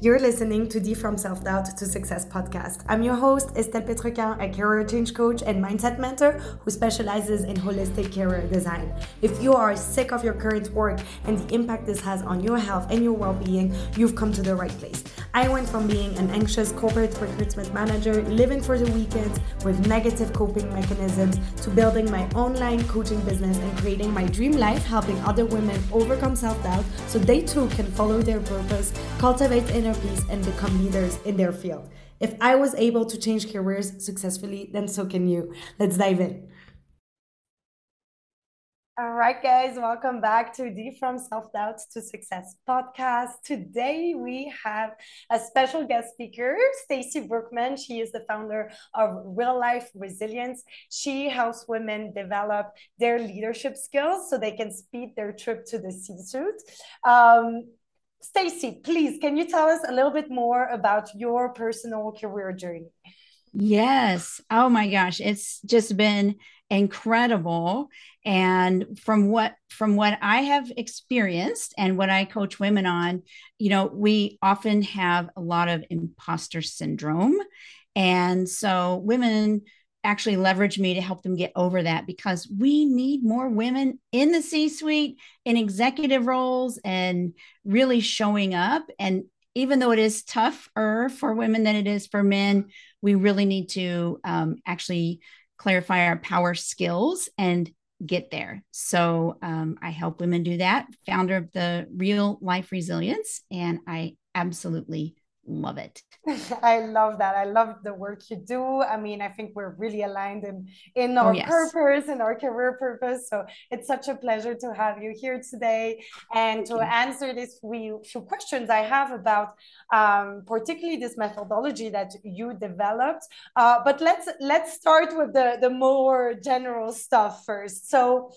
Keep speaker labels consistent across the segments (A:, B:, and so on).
A: You're listening to the From Self Doubt to Success podcast. I'm your host, Estelle Petrequin, a career change coach and mindset mentor who specializes in holistic career design. If you are sick of your current work and the impact this has on your health and your well being, you've come to the right place. I went from being an anxious corporate recruitment manager, living for the weekends with negative coping mechanisms, to building my online coaching business and creating my dream life, helping other women overcome self doubt so they too can follow their purpose, cultivate inner peace and become leaders in their field. If I was able to change careers successfully, then so can you. Let's dive in. All right, guys, welcome back to the From Self Doubt to Success podcast. Today we have a special guest speaker, Stacy Brookman. She is the founder of Real Life Resilience. She helps women develop their leadership skills so they can speed their trip to the C-suite. Um, Stacy, please, can you tell us a little bit more about your personal career journey?
B: Yes. Oh my gosh, it's just been incredible and from what from what I have experienced and what I coach women on, you know, we often have a lot of imposter syndrome. And so women actually leverage me to help them get over that because we need more women in the C suite, in executive roles, and really showing up. And even though it is tougher for women than it is for men, we really need to um, actually clarify our power skills and get there. So um, I help women do that. Founder of the Real Life Resilience, and I absolutely love it.
A: I love that. I love the work you do. I mean, I think we're really aligned in in oh, our yes. purpose and our career purpose. So it's such a pleasure to have you here today and Thank to you. answer these few, few questions I have about um, particularly this methodology that you developed. Uh, but let's let's start with the the more general stuff first. So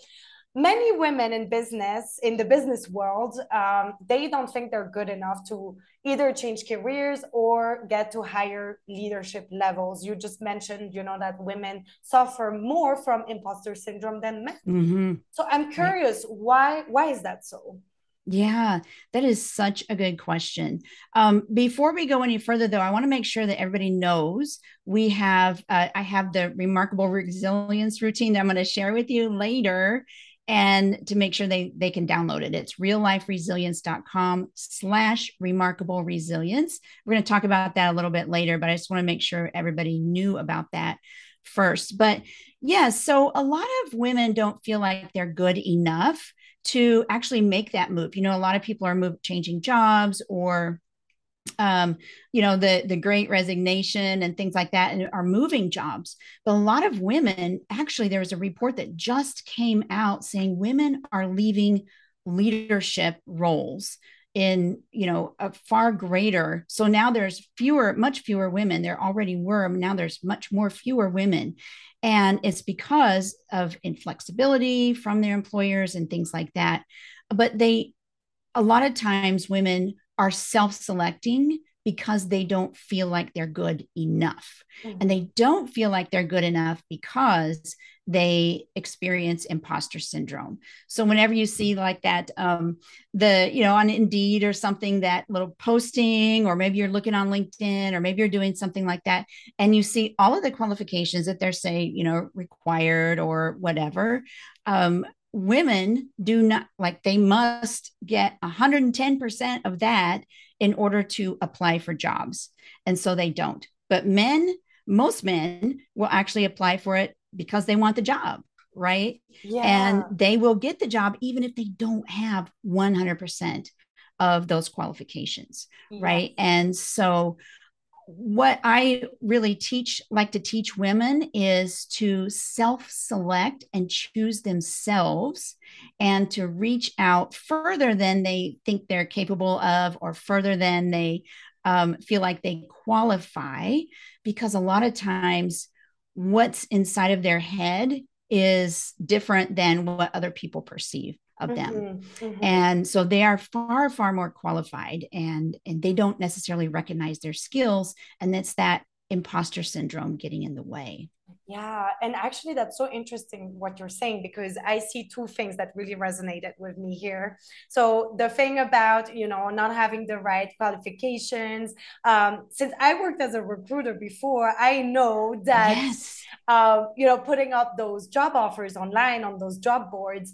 A: many women in business in the business world um, they don't think they're good enough to either change careers or get to higher leadership levels. You just mentioned you know that women suffer more from imposter syndrome than men. Mm-hmm. so i'm curious why why is that so?
B: Yeah, that is such a good question. Um, before we go any further, though, I want to make sure that everybody knows we have, uh, I have the remarkable resilience routine that I'm going to share with you later and to make sure they they can download it. It's realliferesilience.com slash remarkable resilience. We're going to talk about that a little bit later but i just want to make sure everybody knew about that first. But yeah so a lot of women don't feel like they're good enough to actually make that move. You know a lot of people are move, changing jobs or um, you know, the the great resignation and things like that and are moving jobs. But a lot of women, actually, there was a report that just came out saying women are leaving leadership roles in you know a far greater. So now there's fewer much fewer women. There already were now there's much more fewer women. And it's because of inflexibility from their employers and things like that. But they a lot of times women are self selecting because they don't feel like they're good enough. Mm-hmm. And they don't feel like they're good enough because they experience imposter syndrome. So whenever you see like that, um, the, you know, on Indeed or something, that little posting, or maybe you're looking on LinkedIn, or maybe you're doing something like that, and you see all of the qualifications that they're saying, you know, required or whatever. Um, women do not like they must get 110% of that in order to apply for jobs. And so they don't. But men most men will actually apply for it because they want the job right? Yeah. and they will get the job even if they don't have 100% of those qualifications right? And so what I really teach, like to teach women, is to self select and choose themselves and to reach out further than they think they're capable of or further than they um, feel like they qualify. Because a lot of times, what's inside of their head is different than what other people perceive of them mm-hmm, mm-hmm. and so they are far far more qualified and and they don't necessarily recognize their skills and it's that imposter syndrome getting in the way
A: Yeah, and actually, that's so interesting what you're saying because I see two things that really resonated with me here. So the thing about you know not having the right qualifications. Um, since I worked as a recruiter before, I know that yes. uh, you know putting up those job offers online on those job boards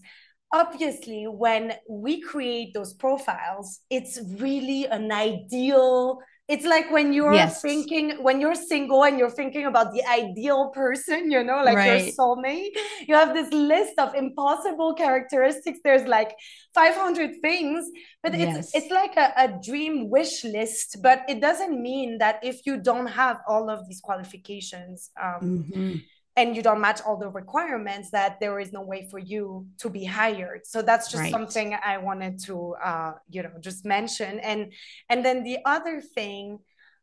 A: obviously when we create those profiles it's really an ideal it's like when you're yes. thinking when you're single and you're thinking about the ideal person you know like right. your soulmate you have this list of impossible characteristics there's like 500 things but yes. it's it's like a, a dream wish list but it doesn't mean that if you don't have all of these qualifications um, mm-hmm and you don't match all the requirements that there is no way for you to be hired so that's just right. something i wanted to uh, you know just mention and and then the other thing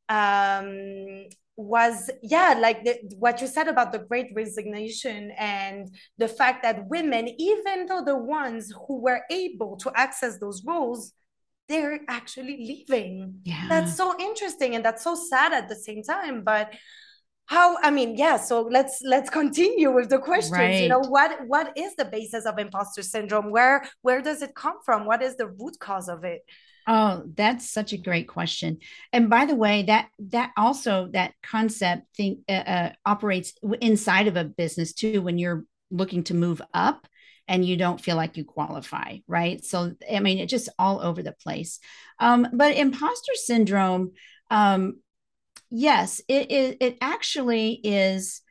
A: um, was yeah like the, what you said about the great resignation and the fact that women even though the ones who were able to access those roles they're actually leaving yeah. that's so interesting and that's so sad at the same time but how i mean yeah so let's let's continue with the questions. Right. you know what what is the basis of imposter syndrome? Where where does it come from? What is the root cause of it?
B: Oh that's such a great question. And by the way that that also that concept think uh, uh, operates inside of a business too when you're looking to move up and you don't feel like you qualify right? So i mean it's just all over the place. Um, but imposter syndrome um, yes, it, it, it actually is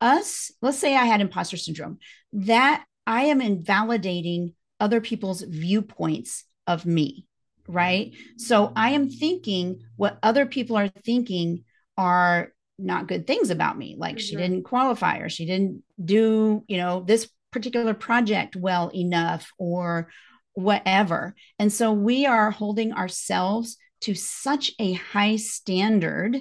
B: us. Let's say I had imposter syndrome, that I am invalidating other people's viewpoints of me, right? So I am thinking what other people are thinking are not good things about me, like mm-hmm. she didn't qualify or she didn't do, you know, this particular project well enough or whatever. And so we are holding ourselves to such a high standard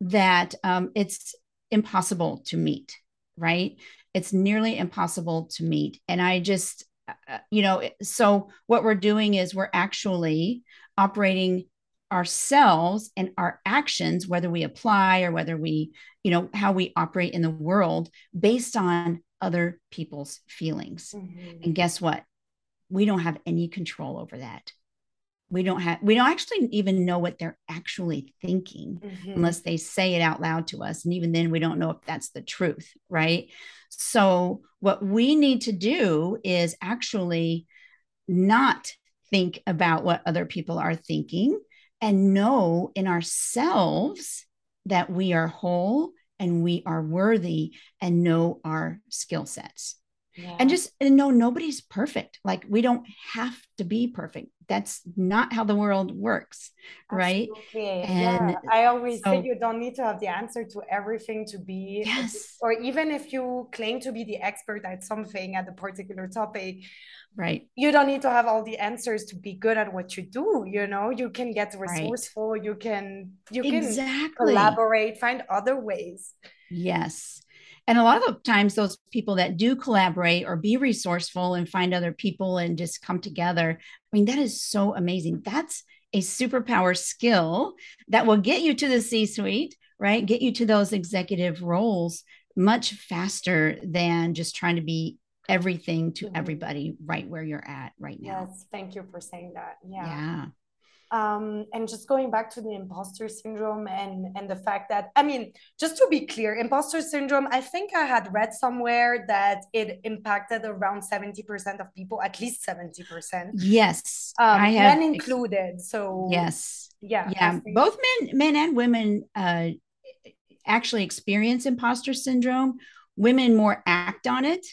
B: that um, it's impossible to meet, right? It's nearly impossible to meet. And I just, uh, uh you know, so what we're doing is we're actually operating ourselves and our actions, whether we apply or whether we, you know, how we operate in the world based on other people's feelings. Mm-hmm. And guess what? We don't have any control over that we don't have we don't actually even know what they're actually thinking mm-hmm. unless they say it out loud to us and even then we don't know if that's the truth right so what we need to do is actually not think about what other people are thinking and know in ourselves that we are whole and we are worthy and know our skill sets yeah. and just and know nobody's perfect like we don't have to be perfect that's not how the world works right
A: and yeah. i always so, think you don't need to have the answer to everything to be
B: yes
A: or even if you claim to be the expert at something at a particular topic
B: right
A: you don't need to have all the answers to be good at what you do you know you can get resourceful right. you can you exactly. can collaborate find other ways
B: yes and a lot of times those people that do collaborate or be resourceful and find other people and just come together mean that is so amazing. That's a superpower skill that will get you to the c suite right? Get you to those executive roles much faster than just trying to be everything to mm-hmm. everybody right where you're at right now.
A: Yes thank you for saying that.
B: Yeah. Yeah
A: um, and just going back to the imposter syndrome and and the fact that I mean, just to be clear, imposter syndrome. I think I had read somewhere that it impacted around seventy percent of people, at least seventy percent.
B: Yes,
A: um, I have men included. So
B: yes,
A: yeah,
B: yeah, both men, men and women uh, actually experience imposter syndrome. Women more act on it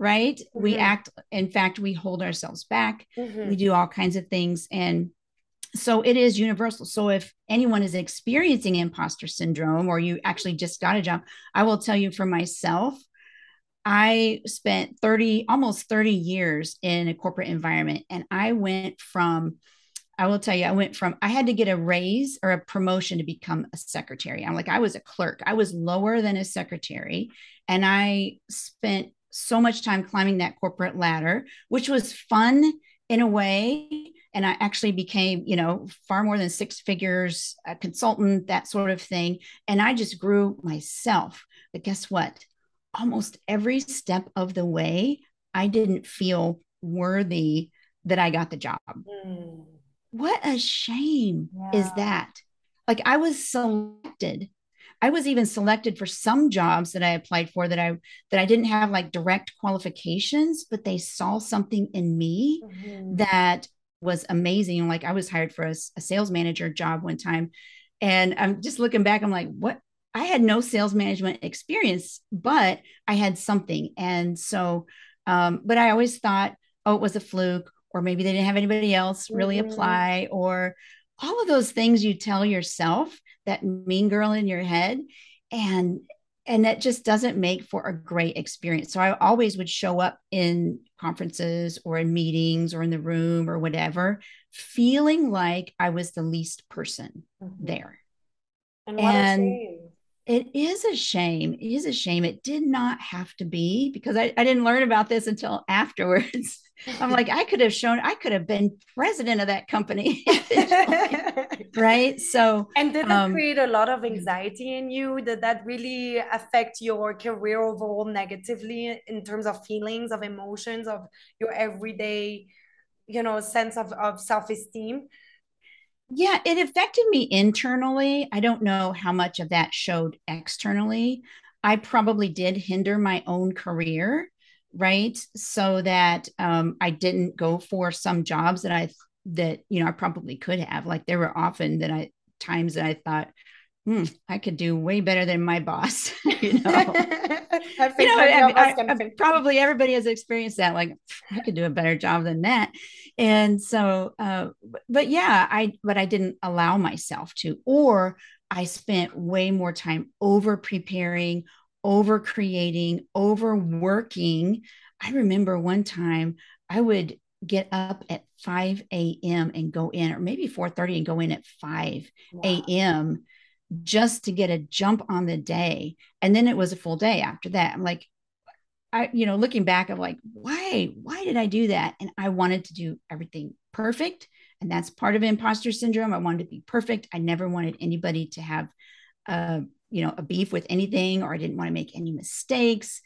B: right? Mm-hmm. We act, in fact, we hold ourselves back. Mm-hmm. We do all kinds of things. And so it is universal. So if anyone is experiencing imposter syndrome or you actually just got a job, I will tell you for myself, I spent 30, almost 30 years in a corporate environment. And I went from, I will tell you, I went from, I had to get a raise or a promotion to become a secretary. I'm like, I was a clerk, I was lower than a secretary. And I spent so much time climbing that corporate ladder, which was fun in a way and I actually became, you know, far more than six figures, a consultant, that sort of thing. And I just grew myself. But guess what? almost every step of the way, I didn't feel worthy that I got the job. Mm. What a shame yeah. is that? Like I was selected. I was even selected for some jobs that I applied for that I that I didn't have like direct qualifications, but they saw something in me mm-hmm. that was amazing. Like I was hired for a, a sales manager job one time, and I'm just looking back. I'm like, what? I had no sales management experience, but I had something, and so. Um, but I always thought, oh, it was a fluke, or maybe they didn't have anybody else really mm-hmm. apply, or all of those things you tell yourself that mean girl in your head and and that just doesn't make for a great experience. So i always would show up in conferences or in meetings or in the room or whatever feeling like i was the least person mm-hmm. there.
A: And, and
B: it is a shame. It is a shame. It did not have to be because i, I didn't learn about this until afterwards I'm like, I could have shown, I could have been president of that company. right. So,
A: and did that um, create a lot of anxiety in you? Did that really affect your career overall negatively in terms of feelings, of emotions, of your everyday, you know, sense of, of self esteem?
B: Yeah, it affected me internally. I don't know how much of that showed externally. I probably did hinder my own career right? So that um, i didn't go for some jobs that i that you know i probably could have. Like there were often that i times that i thought hmm, i could do way better than my boss you know? You know, I, I, I, probably everybody has experienced that like i could do a better job than that. And so uh, but yeah i but i didn't allow myself to or i spent way more time over preparing over creating, overworking. I remember one time I would get up at 5 a.m. and go in, or maybe 4:30 and go in at 5 a.m. Wow. just to get a jump on the day. And then it was a full day after that. I'm like, I, you know, looking back, I'm like, why, why did I do that? And I wanted to do everything perfect. And that's part of imposter syndrome. I wanted to be perfect. I never wanted anybody to have uh, you know a beef with anything or i didn't want to make any mistakes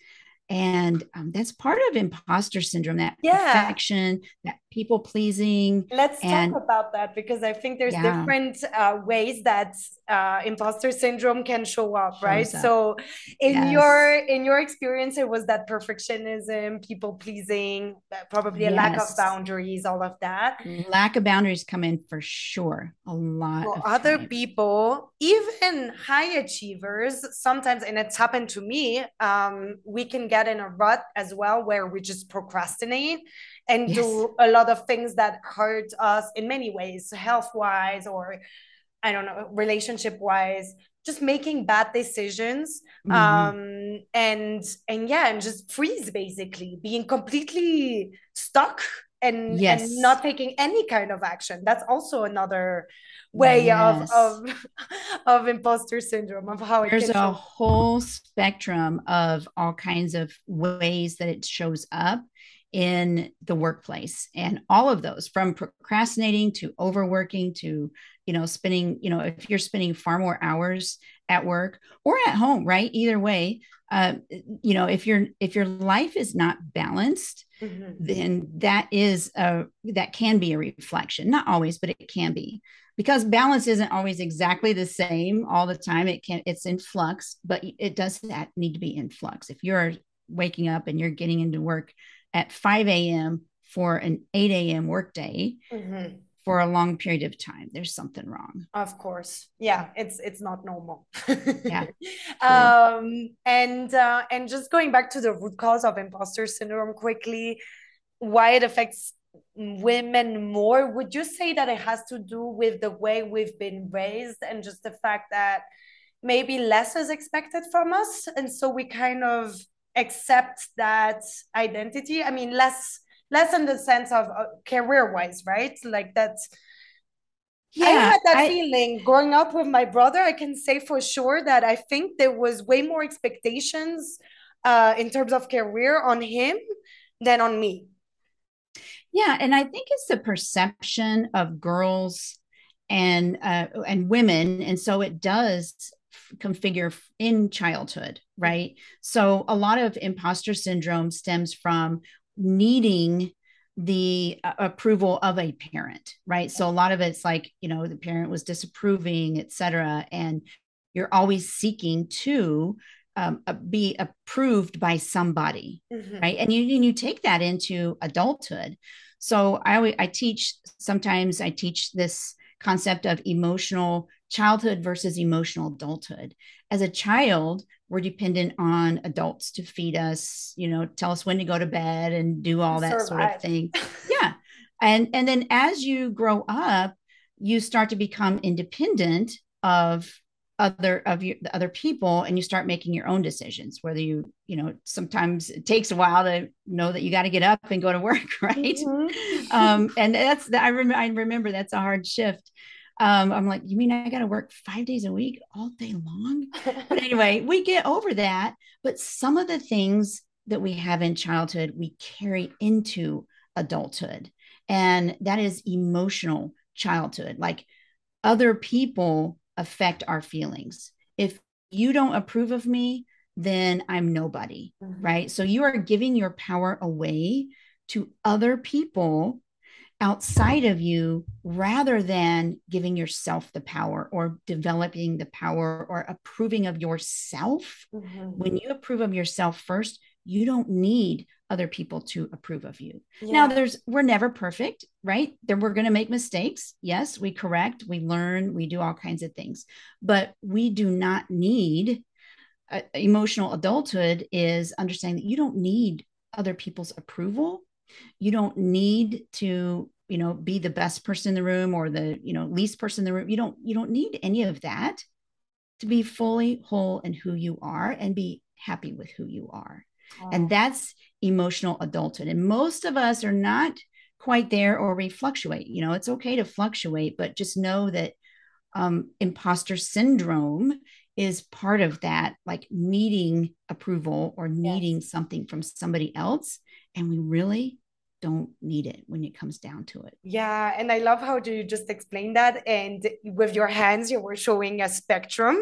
B: and um, that's part of imposter syndrome that yeah. perfection that people pleasing
A: let's and, talk about that because i think there's yeah. different uh, ways that uh, imposter syndrome can show up right up. so in yes. your in your experience it was that perfectionism people pleasing probably a yes. lack of boundaries all of that
B: lack of boundaries come in for sure a lot
A: for other time. people even high achievers sometimes and it's happened to me um, we can get in a rut as well where we just procrastinate and yes. do a lot of things that hurt us in many ways health wise or i don't know relationship wise just making bad decisions mm-hmm. um and and yeah and just freeze basically being completely stuck and, yes. and not taking any kind of action that's also another way yes. of of of imposter syndrome of how
B: there's a whole spectrum of all kinds of ways that it shows up in the workplace. And all of those from procrastinating to overworking to you know spending you know if you're spending far more hours at work or at home right? Either way uh, you know if your if your life is not balanced mm-hmm. then that is a that can be a reflection. Not always but it can be. Because balance isn't always exactly the same all the time. It can it's in flux but it does that need to be in flux. If you're waking up and you're getting into work at 5 a.m for an 8 a.m workday mm-hmm. for a long period of time. There's something wrong.
A: Of course. Yeah it's it's not normal. Yeah. Um and uh and just going back to the root cause of imposter syndrome quickly why it affects women more would you say that it has to do with the way we've been raised and just the fact that maybe less is expected from us? And so we kind of accept that identity i mean less less in the sense of uh, career wise right like that yeah, I had that I, feeling growing up with my brother. I can say for sure that I think there was way more expectations uh, in terms of career on him than on me.
B: Yeah, and I think it's the perception of girls and uh, and women, and so it does configure in childhood, right? So a lot of imposter syndrome stems from needing the uh, approval of a parent, right? So a lot of it's like, you know, the parent was disapproving, et cetera. And you're always seeking to um, uh, be approved by somebody, mm-hmm. right? And you, and you take that into adulthood. So I always, I teach, sometimes I teach this concept of emotional childhood versus emotional adulthood. As a child, we're dependent on adults to feed us, you know, tell us when to go to bed and do all that Survive. sort of thing. yeah. And and then as you grow up, you start to become independent of other of your the other people and you start making your own decisions whether you you know sometimes it takes a while to know that you got to get up and go to work right mm-hmm. um and that's i remember i remember that's a hard shift um i'm like you mean i got to work five days a week all day long but anyway we get over that but some of the things that we have in childhood we carry into adulthood and that is emotional childhood like other people affect our feelings. If you don't approve of me, then I'm nobody, mm-hmm. right? So you are giving your power away to other people outside of you rather than giving yourself the power or developing the power or approving of yourself. Mm-hmm. When you approve of yourself first, you don't need other people to approve of you. Yeah. Now there's we're never perfect, right? Then we're going to make mistakes. Yes, we correct, we learn, we do all kinds of things. But we do not need uh, emotional adulthood is understanding that you don't need other people's approval. You don't need to, you know, be the best person in the room or the, you know, least person in the room. You don't you don't need any of that to be fully whole in who you are and be happy with who you are. Oh. And that's emotional adulthood. And most of us are not quite there or we fluctuate. You know, it's okay to fluctuate, but just know that um, imposter syndrome is part of that, like needing approval or needing yes. something from somebody else. And we really don't need it when it comes down to it.
A: Yeah, and I love how you just explained that. And with your hands, you were showing a spectrum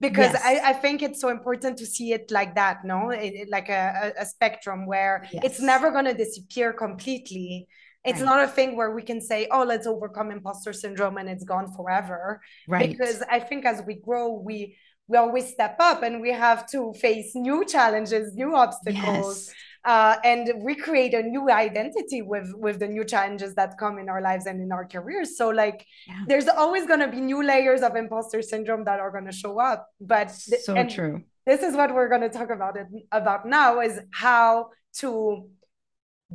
A: because yes. I, I think it's so important to see it like that, no, it, it, like a, a, spectrum where yes. it's never going to disappear completely. It's right. not a thing where we can say, oh, let's overcome imposter syndrome and it's gone forever. Right. Because I think as we grow, we we always step up and we have to face new challenges, new obstacles. Yes uh, and recreate a new identity with with the new challenges that come in our lives and in our careers. So like yeah. there's always going to be new layers of imposter syndrome that are going to show up but
B: so true.
A: this is what we're going to talk about it about now is how to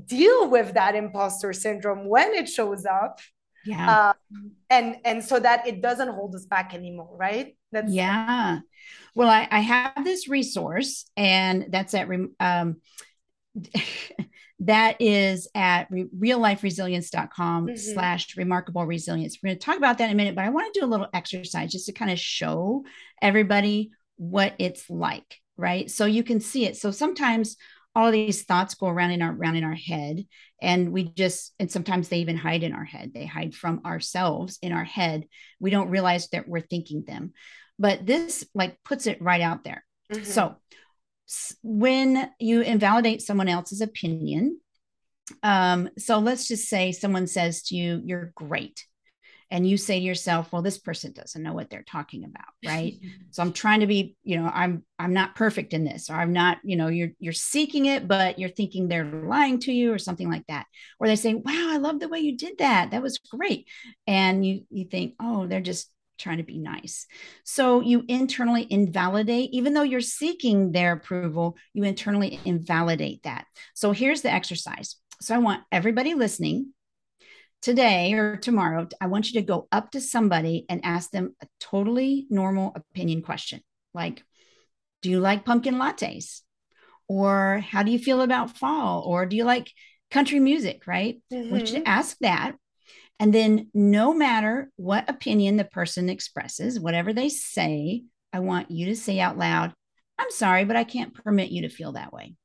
A: deal with that imposter syndrome when it shows up
B: yeah. uh,
A: and and so that it doesn't hold us back anymore right?
B: That's yeah. Well i i have this resource and that's at um that is at re- realliferesilience.com mm-hmm. slash remarkable resilience. We're going to talk about that in a minute, but I want to do a little exercise just to kind of show everybody what it's like, right? So you can see it. So sometimes all these thoughts go around in our around in our head and we just and sometimes they even hide in our head they hide from ourselves in our head we don't realize that we're thinking them but this like puts it right out there mm-hmm. so when you invalidate someone else's opinion, um, so let's just say someone says to you, You're great. And you say to yourself, well, this person doesn't know what they're talking about, right? so I'm trying to be, you know, I'm I'm not perfect in this, or I'm not, you know, you're you're seeking it, but you're thinking they're lying to you or something like that. Or they say, wow, I love the way you did that. That was great. And you you think, oh, they're just trying to be nice. So you internally invalidate, even though you're seeking their approval, you internally invalidate that. So here's the exercise. So I want everybody listening today or tomorrow, I want you to go up to somebody and ask them a totally normal opinion question like, do you like pumpkin lattes? Or how do you feel about fall? Or do you like country music? Right? Mm-hmm. I want you to ask that and then, no matter what opinion the person expresses, whatever they say, I want you to say out loud, I'm sorry, but I can't permit you to feel that way.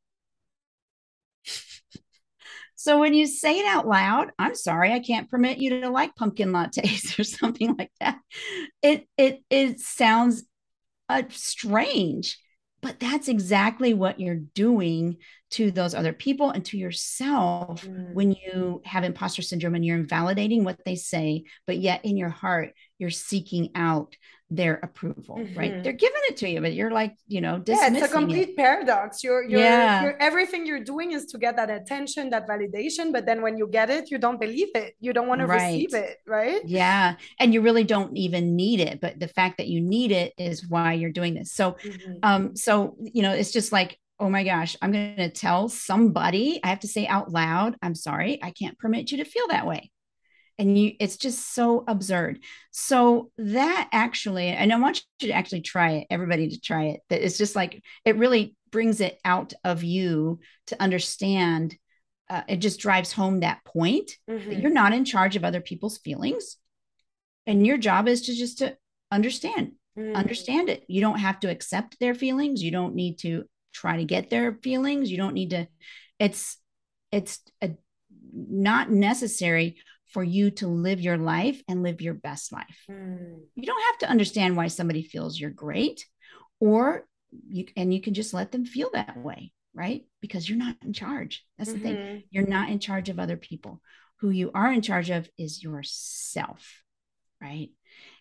B: so when you say it out loud, I'm sorry, I can't permit you to like pumpkin lattes or something like that. It it it sounds uh, strange but that's exactly what you're doing to those other people and to yourself mm. when you have imposter syndrome and you're invalidating what they say, but yet in your heart, you're seeking out their approval, mm-hmm. right? They're giving it to you, but you're like, you know,
A: yeah, it's a complete it. paradox. You're, you're, yeah. You're, everything you're doing is to get that attention, that validation, but then when you get it, you don't believe it. You don't want to right. receive it, right?
B: Yeah, and you really don't even need it, but the fact that you need it is why you're doing this. So, mm-hmm. um, so you know, it's just like oh my gosh, I'm going to tell somebody, I have to say out loud, I'm sorry, I can't permit you to feel that way and you it's just so absurd so that actually and i want you to actually try it everybody to try it that it's just like it really brings it out of you to understand uh, it just drives home that point mm-hmm. that you're not in charge of other people's feelings and your job is to just to understand mm-hmm. understand it you don't have to accept their feelings you don't need to try to get their feelings you don't need to it's it's a, not necessary for you to live your life and live your best life. Mm. You don't have to understand why somebody feels you're great or you and you can just let them feel that way, right? Because you're not in charge. That's mm-hmm. the thing. Mm-hmm. You're not in charge of other people. Who you are in charge of is yourself, right?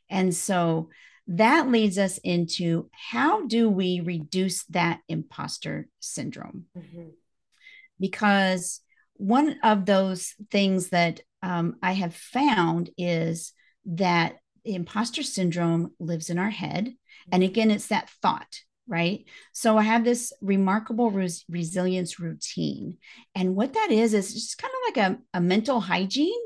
B: And so that leads us into how do we reduce that imposter syndrome? Mm-hmm. Because one of those things that um, I have found is that imposter syndrome lives in our head. And again, it's that thought, right? So I have this remarkable res- resilience routine. And what that is, is just kind of like a, a mental hygiene.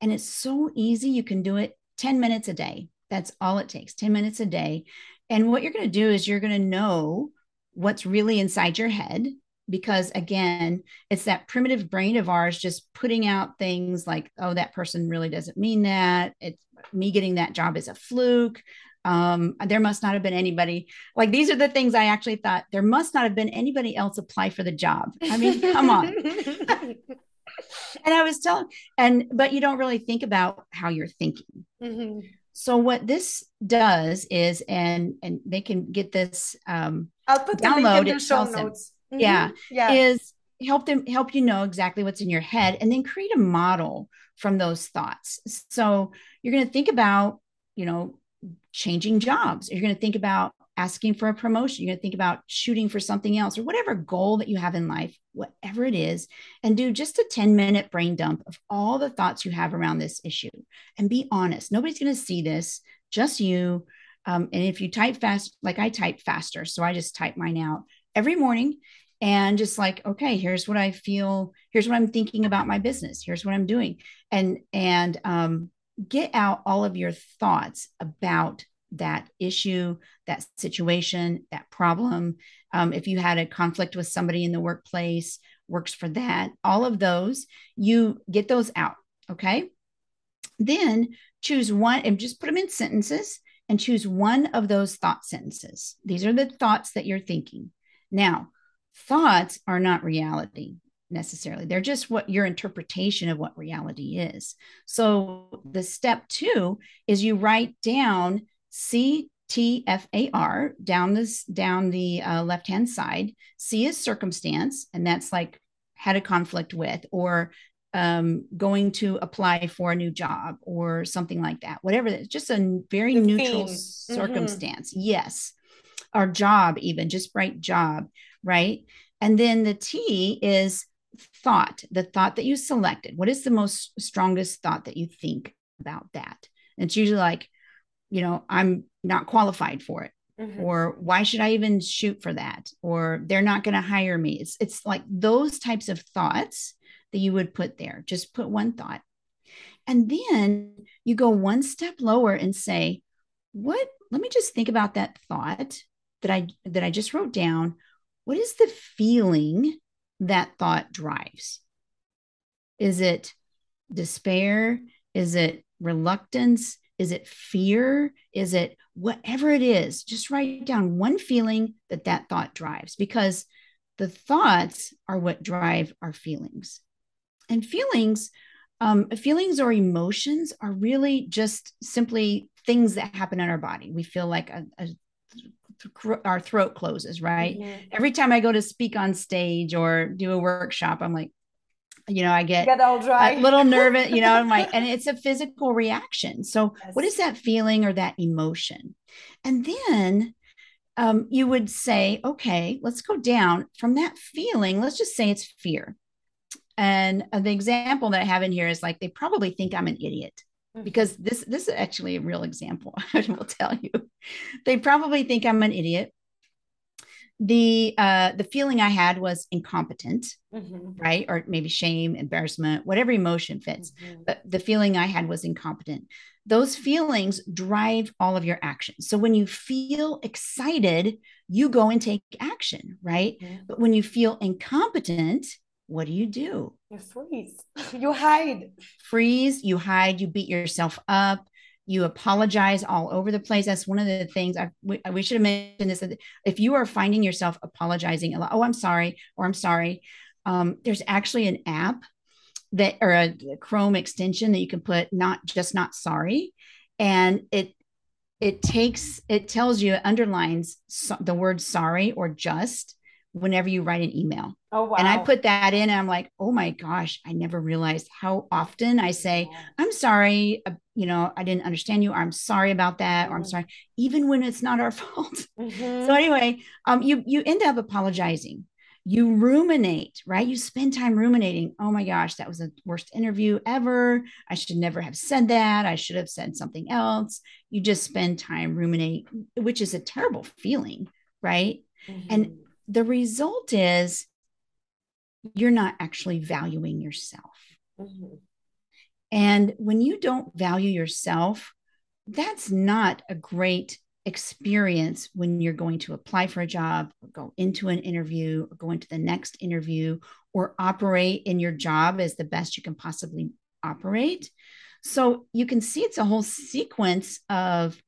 B: And it's so easy. You can do it 10 minutes a day. That's all it takes 10 minutes a day. And what you're going to do is you're going to know what's really inside your head because again it's that primitive brain of ours just putting out things like oh that person really doesn't mean that. It's me getting that job is a fluke. Um, there must not have been anybody like these are the things i actually thought there must not have been anybody else apply for the job. I mean come on. And i was telling and but you don't really think about how you're thinking. Mm-hmm. so what this does is and and they can get this um
A: i'll put the download link in the show notes
B: mm-hmm. yeah, yeah, is help them help you know exactly what's in your head and then create a model from those thoughts. So you're going to think about, you know, changing jobs. You're going to think about asking for a promotion. You're going to think about shooting for something else or whatever goal that you have in life, whatever it is, and do just a 10 minute brain dump of all the thoughts you have around this issue and be honest. Nobody's going to see this, just you. Um, and if you type fast, like I type faster, so I just type mine out every morning and just like okay here's what i feel here's what i'm thinking about my business here's what i'm doing. And and um, get out all of your thoughts about that issue that situation that problem. Um, if you had a conflict with somebody in the workplace works for that all of those you get those out okay? Then choose one and just put them in sentences and choose one of those thought sentences. These are the thoughts that you're thinking. Now, thoughts are not reality necessarily. They're just what your interpretation of what reality is. So the step two is you write down C T F A R down this down the uh, left hand side. C is circumstance, and that's like had a conflict with or um, going to apply for a new job or something like that. Whatever, it's just a very the neutral theme. Mm-hmm. circumstance. Mm-hmm. Yes our job, even just write job, right? And then the T is thought, the thought that you selected. What is the most strongest thought that you think about that? And it's usually like, you know, I'm not qualified for it. Mm-hmm. Or why should I even shoot for that? Or they're not going to hire me. It's it's like those types of thoughts that you would put there. Just put one thought. And then you go one step lower and say, what let me just think about that thought that I that I just wrote down, what is the feeling that thought drives? Is it despair? Is it reluctance? Is it fear? Is it whatever it is? Just write down one feeling that that thought drives because the thoughts are what drive our feelings. And feelings, um, feelings or emotions are really just simply things that happen in our body. We feel like a, a our throat closes, right? Mm-hmm. Every time I go to speak on stage or do a workshop, I'm like, you know, I get,
A: get all dry.
B: a little nervous, you know, I'm like, and it's a physical reaction. So, yes. what is that feeling or that emotion? And then um, you would say, okay, let's go down from that feeling. Let's just say it's fear. And uh, the example that I have in here is like they probably think I'm an idiot. Because this this is actually a real example. I will tell you, they probably think I'm an idiot. The uh, the feeling I had was incompetent, mm-hmm. right, or maybe shame, embarrassment, whatever emotion fits. Mm-hmm. But the feeling I had was incompetent. Those feelings drive all of your actions. So when you feel excited, you go and take action, right? Mm-hmm. But when you feel incompetent, what do you do?
A: You freeze. You hide.
B: Freeze, you hide, you beat yourself up, you apologize all over the place. That's one of the things I we, we should have mentioned this. If you are finding yourself apologizing a lot, oh, I'm sorry, or I'm sorry, um, there's actually an app that or a Chrome extension that you can put not just not sorry, and it it takes it tells you it underlines so, the word sorry or just whenever you write an email.
A: Oh, wow.
B: And I put that in and I'm like, oh my gosh, I never realized how often I say, I'm sorry, uh, you know, I didn't understand you. Or, I'm sorry about that. Or I'm mm-hmm. sorry, even when it's not our fault. Mm-hmm. So anyway, um, you you end up apologizing. You ruminate, right? You spend time ruminating. Oh my gosh, that was the worst interview ever. I should never have said that. I should have said something else. You just spend time ruminating, which is a terrible feeling, right? Mm-hmm. And the result is you're not actually valuing yourself. Mm-hmm. And when you don't value yourself, that's not a great experience when you're going to apply for a job or go into an interview or go into the next interview or operate in your job as the best you can possibly operate. So you can see it's a whole sequence of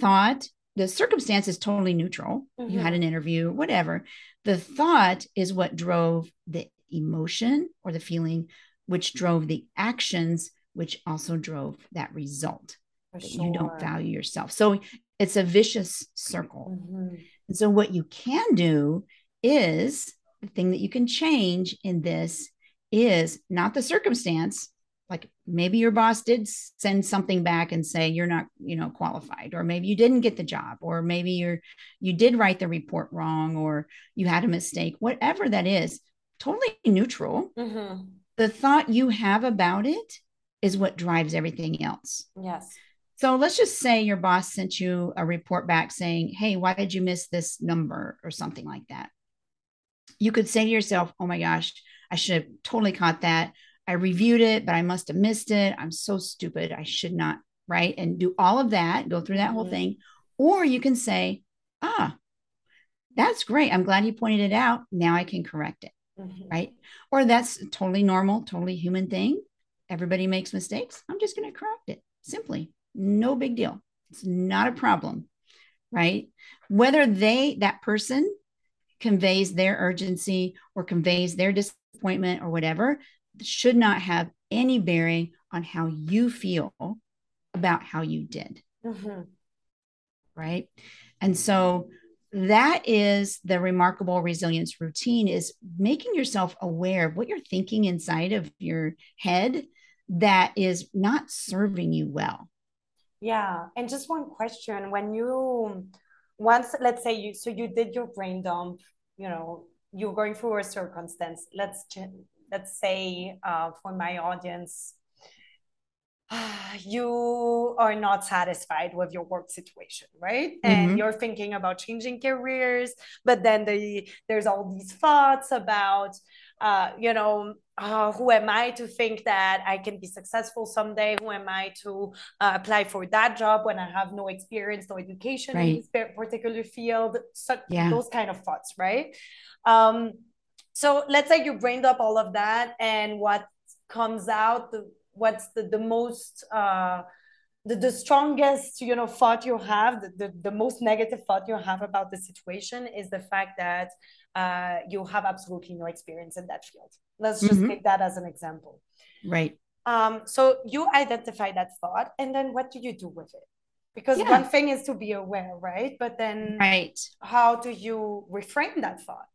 B: thought, the circumstance is totally neutral. Mm-hmm. You had mm-hmm. an interview, whatever. The thought is what drove the emotion or the feeling, which drove the actions, which also drove that result. That sure. You don't value yourself. So it's a vicious circle. Mm-hmm. And so, what you can do is the thing that you can change in this is not the circumstance, like maybe your boss did send something back and say you're not you know qualified or maybe you didn't get the job or maybe you're you did write the report wrong or you had a mistake whatever that is totally neutral. Mm-hmm. the thought you have about it is what drives everything else.
A: Yes.
B: So let's just say your boss sent you a report back saying hey why did you miss this number? or something like that. You could say to yourself oh my gosh i should have totally caught that I reviewed it, but I must have missed it. I'm so stupid. I should not, right? And do all of that, go through that mm-hmm. whole thing. Or you can say, ah, that's great. I'm glad you pointed it out. Now I can correct it, mm-hmm. right? Or that's totally normal, totally human thing. Everybody makes mistakes. I'm just going to correct it simply. No big deal. It's not a problem, right? Whether they, that person, conveys their urgency or conveys their disappointment or whatever, should not have any bearing on how you feel about how you did. Mm-hmm. Right. And so that is the remarkable resilience routine is making yourself aware of what you're thinking inside of your head that is not serving you well.
A: Yeah. And just one question when you once let's say you so you did your brain dump, you know, you're going through a circumstance. Let's let's say uh, for my audience you are not satisfied with your work situation right mm-hmm. and you're thinking about changing careers but then the, there's all these thoughts about uh, you know uh, who am i to think that i can be successful someday who am i to uh, apply for that job when i have no experience no education right. in this particular field so, yeah. those kind of thoughts right um, so let's say you brained up all of that and what comes out the what's the, the most uh the, the strongest you know thought you have the, the, the most negative thought you have about the situation is the fact that uh, you have absolutely no experience in that field. Let's just mm-hmm. take that as an example.
B: Right.
A: Um, so you identify that thought and then what do you do with it? Because yeah. one thing is to be aware right? But then
B: right.
A: how do you reframe that thought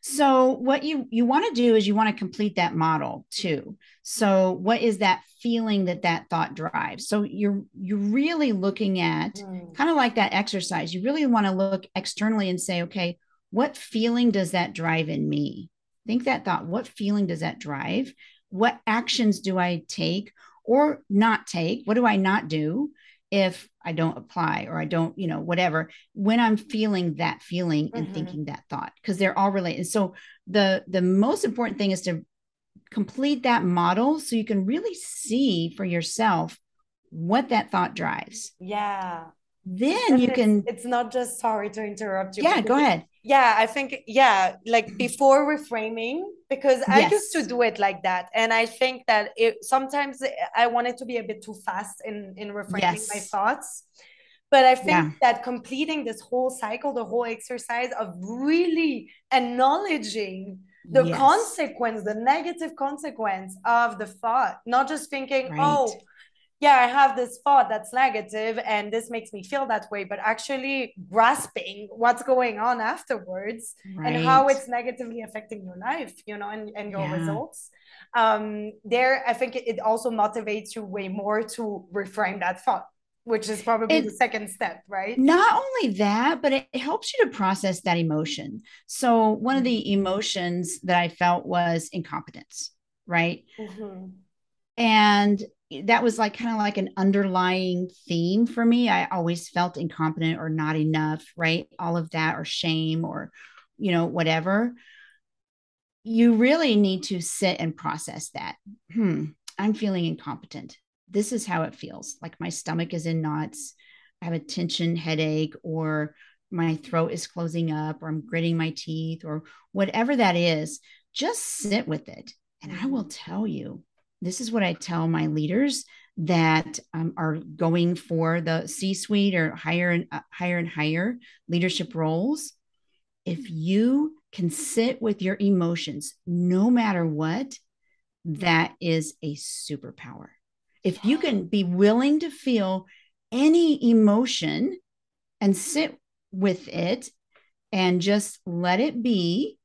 B: so what you you want to do is you want to complete that model too. So what is that feeling that that thought drives? So you're you're really looking at mm. kind of like that exercise. You really want to look externally and say, okay, what feeling does that drive in me? Think that thought. What feeling does that drive? What actions do I take or not take? What do I not do? if I don't apply or I don't, you know, whatever, when I'm feeling that feeling and mm-hmm. thinking that thought, because they're all related. So the the most important thing is to complete that model so you can really see for yourself what that thought drives.
A: Yeah.
B: Then you can
A: it's not just sorry to interrupt you.
B: Yeah, go ahead.
A: Yeah, I think yeah, like mm-hmm. before reframing, because I yes. used to do it like that. And I think that it sometimes I wanted to be a bit too fast in in reframing yes. my thoughts. But I think yeah. that completing this whole cycle, the whole exercise of really acknowledging the yes. consequence, the negative consequence of the thought, not just thinking, right. oh, yeah, I have this thought that's negative and this makes me feel that way, but actually grasping what's going on afterwards right. and how it's negatively affecting your life, you know, and, and your yeah. results. Um, there, I think it, also motivates you way more to reframe that thought which is probably it, the second step, right?
B: Not only that, but it, it, helps you to process that emotion. So, one of the mm-hmm. emotions that I felt was incompetence, right? Mm-hmm. And that was like kind of like an underlying theme for me. I always felt incompetent or not enough, right? All of that, or shame, or, you know, whatever. You really need to sit and process that. Hmm, I'm feeling incompetent. This is how it feels. Like my stomach is in knots. I have a tension headache, or my throat is closing up, or I'm gritting my teeth, or whatever that is. Just sit with it. And I will tell you, this is what I tell my leaders that um, are going for the C-suite or higher and uh, higher and higher leadership roles. If you can sit with your emotions, no matter what, that is a superpower. If you can be willing to feel any emotion and sit with it and just let it be,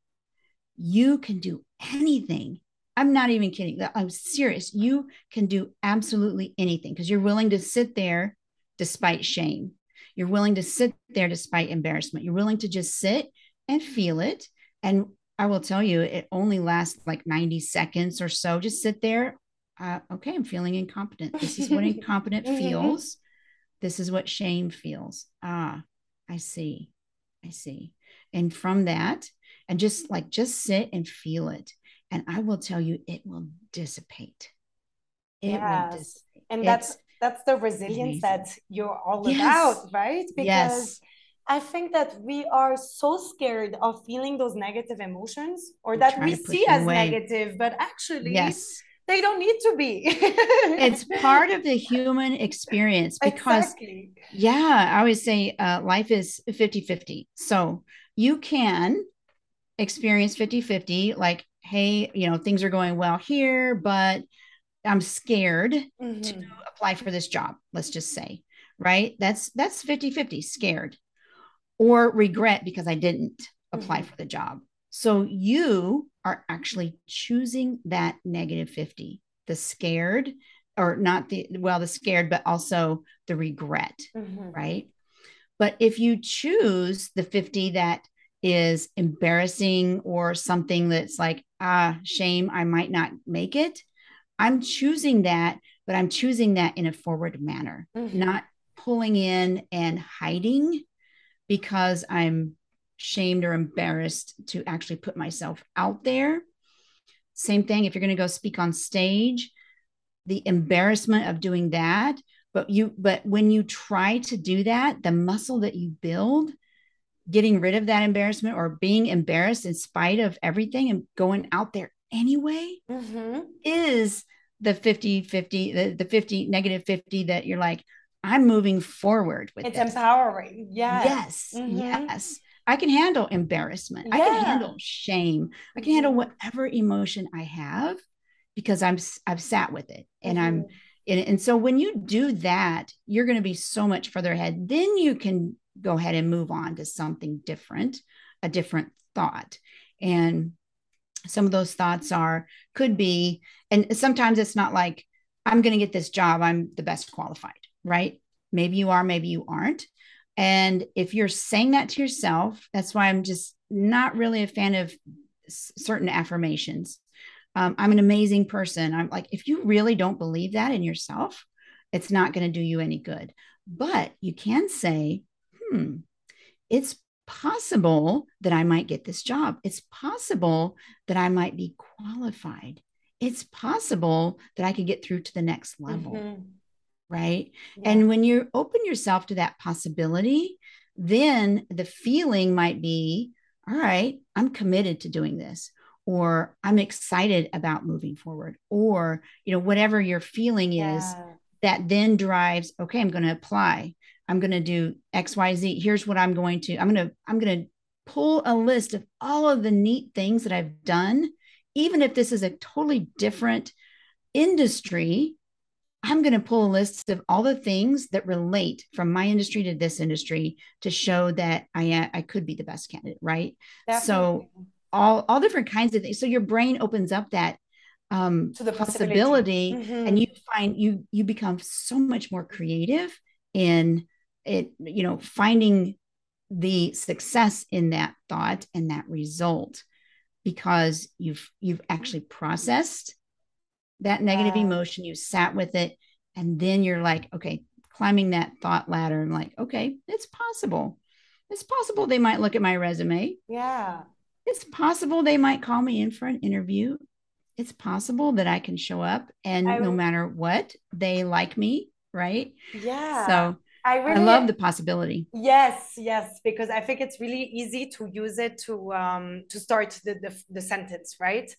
B: you can do anything I'm not even kidding. I'm serious. You can do absolutely anything because you're willing to sit there despite shame. You're willing to sit there despite embarrassment. You're willing to just sit and feel it. And I will tell you, it only lasts like 90 seconds or so. Just sit there. Uh, okay, I'm feeling incompetent. This is what incompetent mm-hmm. feels. This is what shame feels. Ah, I see. I see. And from that, and just like, just sit and feel it and I will tell you, it will dissipate.
A: It yes. will dissipate. And that's that's the resilience amazing. that you're all yes. about, right? Because yes. I think that we are so scared of feeling those negative emotions or that we see as away. negative, but actually
B: yes
A: they don't need to be.
B: it's part of the human experience because, exactly. yeah, I always say uh, life is 50 50. So you can experience 50 50, like hey, you know, things are going well here, but I'm scared mm-hmm. to apply for this job, let's just say, right? That's that's 50-50, scared or regret because I didn't apply mm-hmm. for the job. So you are actually choosing that negative 50, the scared or not the well the scared but also the regret, mm-hmm. right? But if you choose the 50 that is embarrassing or something that's like, ah, shame, I might not make it. I'm choosing that, but I'm choosing that in a forward manner, mm-hmm. not pulling in and hiding because I'm shamed or embarrassed to actually put myself out there. Same thing if you're going to go speak on stage, the embarrassment of doing that, but you but when you try to do that, the muscle that you build getting rid of that embarrassment or being embarrassed in spite of everything and going out there anyway mm-hmm. is the 50 50 the, the 50 negative 50 that you're like i'm moving forward with
A: it's
B: this.
A: empowering yes
B: yes mm-hmm. yes i can handle embarrassment yeah. i can handle shame i can handle mm-hmm. whatever emotion i have because i'm i've sat with it and i'm mm-hmm. And, and so when you do that, you're going to be so much further ahead. Then you can go ahead and move on to something different, a different thought. And some of those thoughts are, could be, and sometimes it's not like, I'm going to get this job, I'm the best qualified, right? Maybe you are, maybe you aren't. And if you're saying that to yourself, that's why I'm just not really a fan of certain affirmations. Um, I'm an amazing person. I'm like, if you really don't believe that in yourself, it's not going to do you any good. But you can say, hmm, it's possible that I might get this job. It's possible that I might be qualified. It's possible that I could get through to the next level. Mm-hmm. Right. Yeah. And when you open yourself to that possibility, then the feeling might be, all right, I'm committed to doing this, or I'm excited about moving forward, or, you know, whatever your feeling yeah. is that then drives, okay, I'm going to apply. I'm going to do XYZ. Here's what I'm going to, I'm going to, I'm going to pull a list of all of the neat things that I've done, even if this is a totally different industry. I'm going to pull a list of all the things that relate from my industry to this industry to show that I I could be the best candidate, right? Definitely. So all all different kinds of things. So your brain opens up that um, to the possibility, mm-hmm. and you find you you become so much more creative in it. You know, finding the success in that thought and that result because you've you've actually processed that negative emotion, you sat with it, and then you're like, okay, climbing that thought ladder and like, okay, it's possible. It's possible they might look at my resume.
A: Yeah.
B: It's possible they might call me in for an interview. It's possible that I can show up and I, no matter what, they like me, right?
A: Yeah.
B: So I really I love the possibility.
A: Yes, yes, because I think it's really easy to use it to um to start the the, the sentence, right?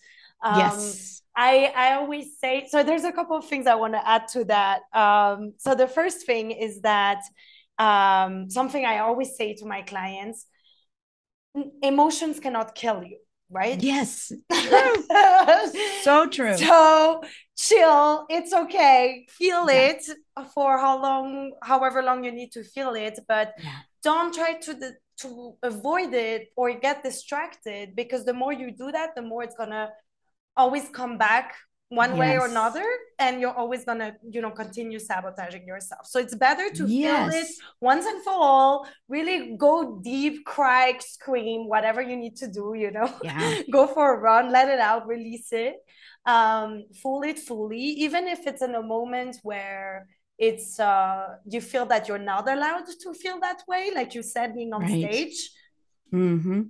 B: Um, yes.
A: I, I always say so there's a couple of things I want to add to that. Um, so the first thing is that um, something I always say to my clients emotions cannot kill you, right?
B: Yes. so true.
A: So chill, it's okay. Feel yeah. it for how long, however long you need to feel it, but yeah. don't try to the, to avoid it or get distracted because the more you do that, the more it's gonna always come back one yes. way or another and you're always gonna you know continue sabotaging yourself so it's better to yes. feel it once and for all really go deep cry scream whatever you need to do you know yeah. go for a run let it out release it um fool it fully even if it's in a moment where it's uh you feel that you're not allowed to feel that way like you said being on right. stage.
B: Mm-hmm.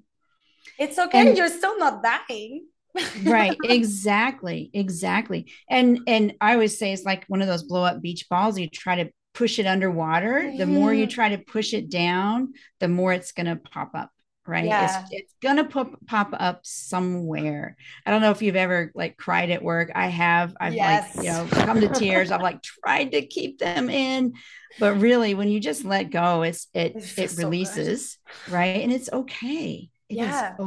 A: it's okay and- you're still not dying.
B: Right exactly exactly. And and i always say it's like one of those blow up beach balls you try to push it underwater. The more you try to push it down the more it's going to pop up right yeah. it's, it's going to pop pop up somewhere i don't know if you've ever like cried at work i have i've yes. like you know come to tears i've like tried to keep them in but really when you just let go it's it it, it releases so right and it's okay it yeah. is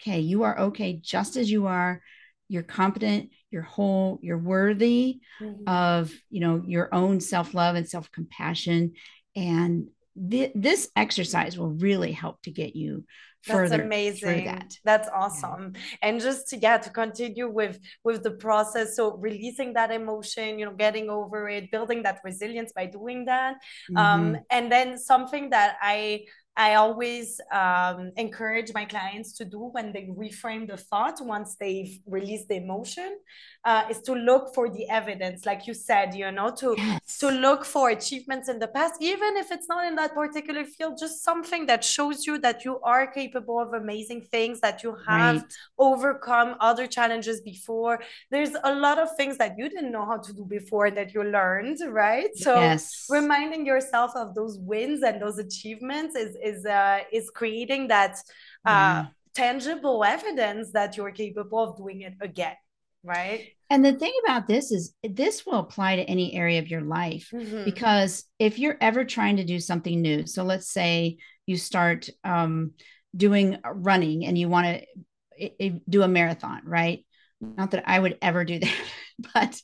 B: okay. You are okay just as you are. You're competent, you're whole, you're worthy mm-hmm. of, you know, your own self-love and self-compassion. And th- this exercise will really help to get you further
A: that's amazing that. that's awesome yeah. and just to yeah to continue with with the process so releasing that emotion you know getting over it building that resilience by doing that um, mm-hmm. um and then something that i I always um, encourage my clients to do when they reframe the thought once they've released the emotion uh, is to look for the evidence, like you said, you know, to yes. to look for achievements in the past, even if it's not in that particular field, just something that shows you that you are capable of amazing things, that you have right. overcome other challenges before. There's a lot of things that you didn't know how to do before that you learned, right? So yes. reminding yourself of those wins and those achievements is is uh, is creating that uh, yeah. tangible evidence that you're capable of doing it again right
B: and the thing about this is this will apply to any area of your life mm-hmm. because if you're ever trying to do something new so let's say you start um, doing running and you want to do a marathon right not that i would ever do that but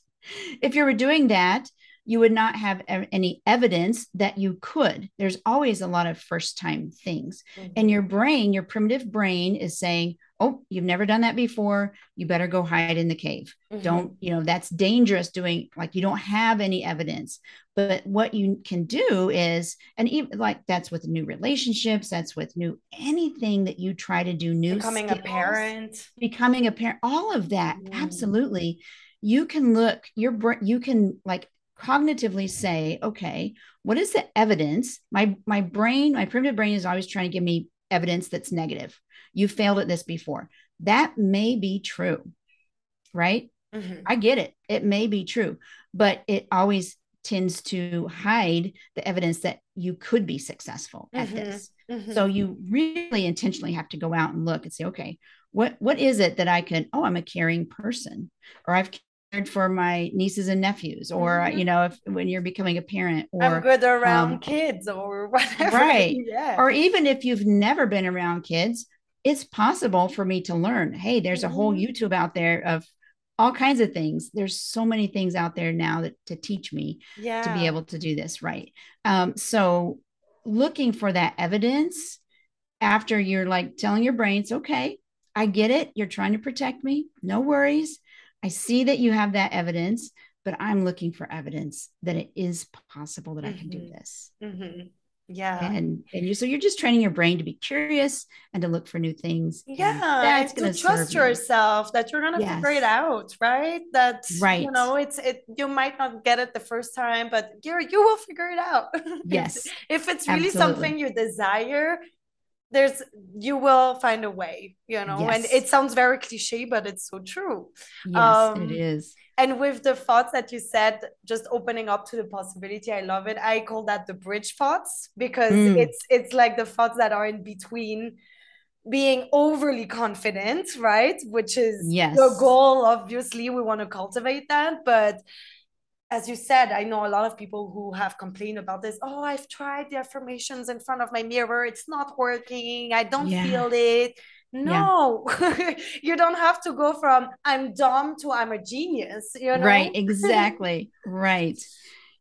B: if you were doing that, you would not have any evidence that you could. There's always a lot of first time things. Mm-hmm. And your brain, your primitive brain is saying, Oh, you've never done that before. You better go hide in the cave. Mm-hmm. Don't, you know, that's dangerous doing like you don't have any evidence. But what you can do is, and even like that's with new relationships, that's with new anything that you try to do new.
A: Becoming skills, a parent.
B: Becoming a parent, all of that. Mm-hmm. Absolutely you can look your brain you can like cognitively say, okay, what is the evidence? My my brain, my primitive brain is always trying to give me evidence that's negative. You failed at this before. That may be true, right? Mm-hmm. I get it. It may be true, but it always tends to hide the evidence that you could be successful at mm-hmm. this. Mm-hmm. So you really intentionally have to go out and look and say, okay, what what is it that I can? Oh, I'm a caring person, or I've for my nieces and nephews or mm-hmm. you know if when you're becoming a parent or
A: I'm good around um, kids or whatever
B: right yeah. or even if you've never been around kids it's possible for me to learn hey there's a whole mm-hmm. youtube out there of all kinds of things there's so many things out there now that to teach me yeah. to be able to do this right um, so looking for that evidence after you're like telling your brain it's okay i get it you're trying to protect me no worries I see that you have that evidence, but I'm looking for evidence that it is possible that mm-hmm. I can do mm-hmm. this.
A: Mm-hmm. Yeah.
B: And and you so you're just training your brain to be curious and to look for new things.
A: Yeah. That's gonna trust yourself that you're gonna yes. figure it out, right? That's right. You know, it's it you might not get it the first time, but you you will figure it out.
B: Yes.
A: if it's really Absolutely. something you desire, there's you will find a way you know yes. and it sounds very cliche but it's so true
B: yes um, it is
A: and with the thoughts that you said just opening up to the possibility i love it i call that the bridge thoughts because mm. it's it's like the thoughts that are in between being overly confident right which is
B: yes.
A: the goal obviously we want to cultivate that but as you said, I know a lot of people who have complained about this. Oh, I've tried the affirmations in front of my mirror. It's not working. I don't yeah. feel it. No, yeah. you don't have to go from I'm dumb to I'm a genius. You know?
B: Right. Exactly. right.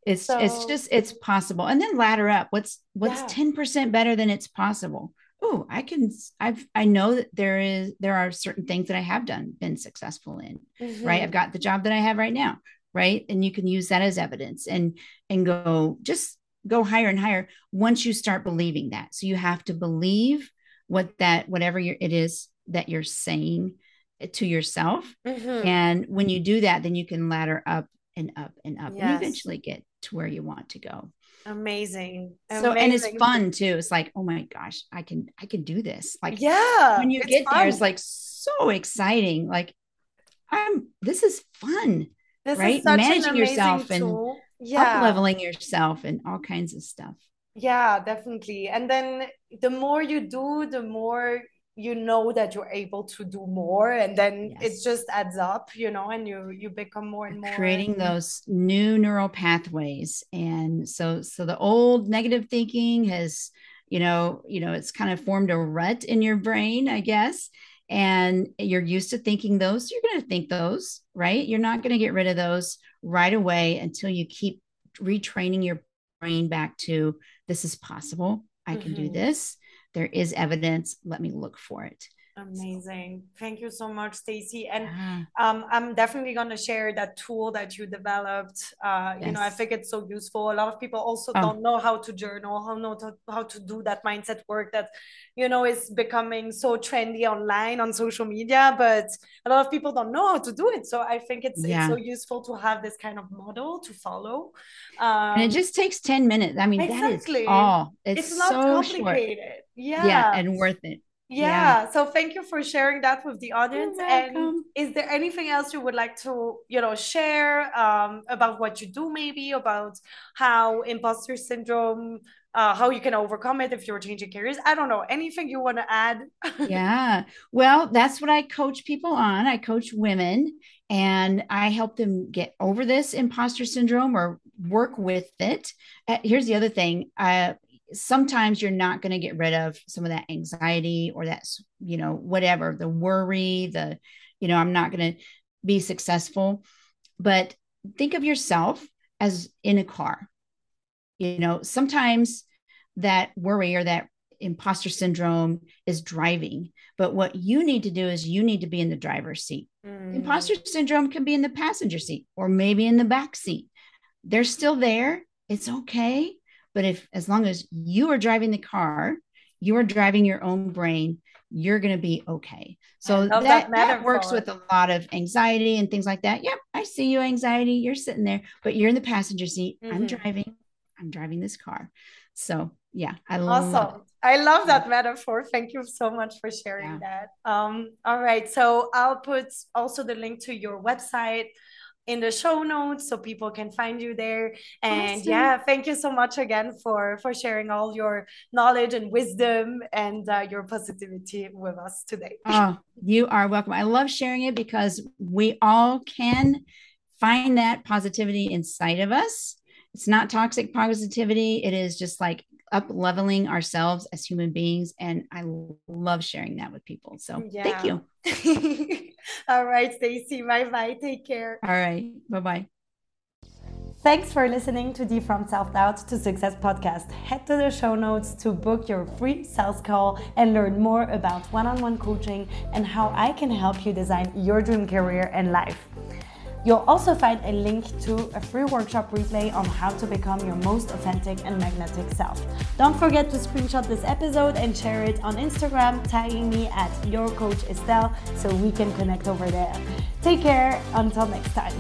B: It's so, it's just it's possible. And then ladder up. What's what's 10% better than it's possible? Oh, I can I've I know that there is there are certain things that I have done been successful in. Mm-hmm. Right. I've got the job that I have right now right? And you can use that as evidence and and go just go higher and higher once you start believing that. So you have to believe what that whatever it is that you're saying to yourself. Mm-hmm. and when you do that then you can ladder up and up and up yes. and eventually get to where you want to go.
A: Amazing.
B: So amazing. and it's fun too. It's like oh my gosh i can i can do this. Like
A: yeah
B: when you get fun. there it's like so exciting. Like i'm this is fun this right? Managing yourself tool. and yeah. up leveling yourself and all kinds of stuff.
A: Yeah, definitely. And then the more you do, the more you know that you're able to do more and then yes. it just adds up you know and you you become more and more
B: creating those new neural pathways and so so the old negative thinking has you know you know it's kind of formed a rut in your brain i guess and you're used to thinking those, you're going to think those, right? You're not going to get rid of those right away until you keep retraining your brain back to this is possible. I can mm-hmm. do this. There is evidence. Let me look for it.
A: Amazing. Thank you so much, Stacy. And um, I'm definitely going to share that tool that you developed. Uh, yes. You know, I think it's so useful. A lot of people also oh. don't know how to journal, how know to, how to do that mindset work that, you know, is becoming so trendy online on social media. But a lot of people don't know how to do it. So I think it's, yeah. it's so useful to have this kind of model to follow.
B: Um, and it just takes 10 minutes. I mean, exactly. that is all. It's, it's not so complicated. Short.
A: Yeah.
B: Yeah. And worth it
A: yeah. yeah. so thank you for sharing that with the audience. And is there anything else you would like to you know share um, about what you do maybe about how imposter syndrome uh, how you can overcome it if you're changing careers? I don't know. Anything you want to add?
B: Yeah. Well that's what i coach people on. I coach women and i help them get over this imposter syndrome or work with it. Uh, here's the other thing. Uh, sometimes you're not going to get rid of some of that anxiety or that you know whatever the worry the you know i'm not going to be successful but think of yourself as in a car. You know, sometimes that worry or that imposter syndrome is driving. But what you need to do is you need to be in the driver's seat. Mm. Imposter syndrome can be in the passenger seat or maybe in the back seat. They're still there. It's okay. But if, as long as you are driving the car, you are driving your own brain, you're going to be okay. So that, that, that, works with a lot of anxiety and things like that. Yep, I see you, anxiety. You're sitting there, but you're in the passenger seat. Mm-hmm. I'm driving. I'm driving this car. So yeah, I awesome. love it.
A: I love that metaphor. Thank you so much for sharing yeah. that. Um, all right. So I'll put also the link to your website in the show notes so people can find you there. And awesome. yeah thank you so much again for for sharing all your knowledge and wisdom and uh, your positivity with us today.
B: Oh you are welcome. I love sharing it because we all can find that positivity inside of us. It's not toxic positivity. It is just like up leveling ourselves as human beings. And I love sharing that with people. So yeah. thank
A: you. All right, Stacy. Bye bye. Take care.
B: All right. Bye bye.
A: Thanks for listening to the From Self Doubt to Success podcast. Head to the show notes to book your free sales call and learn more about one on one coaching and how I can help you design your dream career and life. You'll also find a link to a free workshop replay on how to become your most authentic and magnetic self. Don't forget to screenshot this episode and share it on Instagram, tagging me at your coach Estelle so we can connect over there. Take care until next time.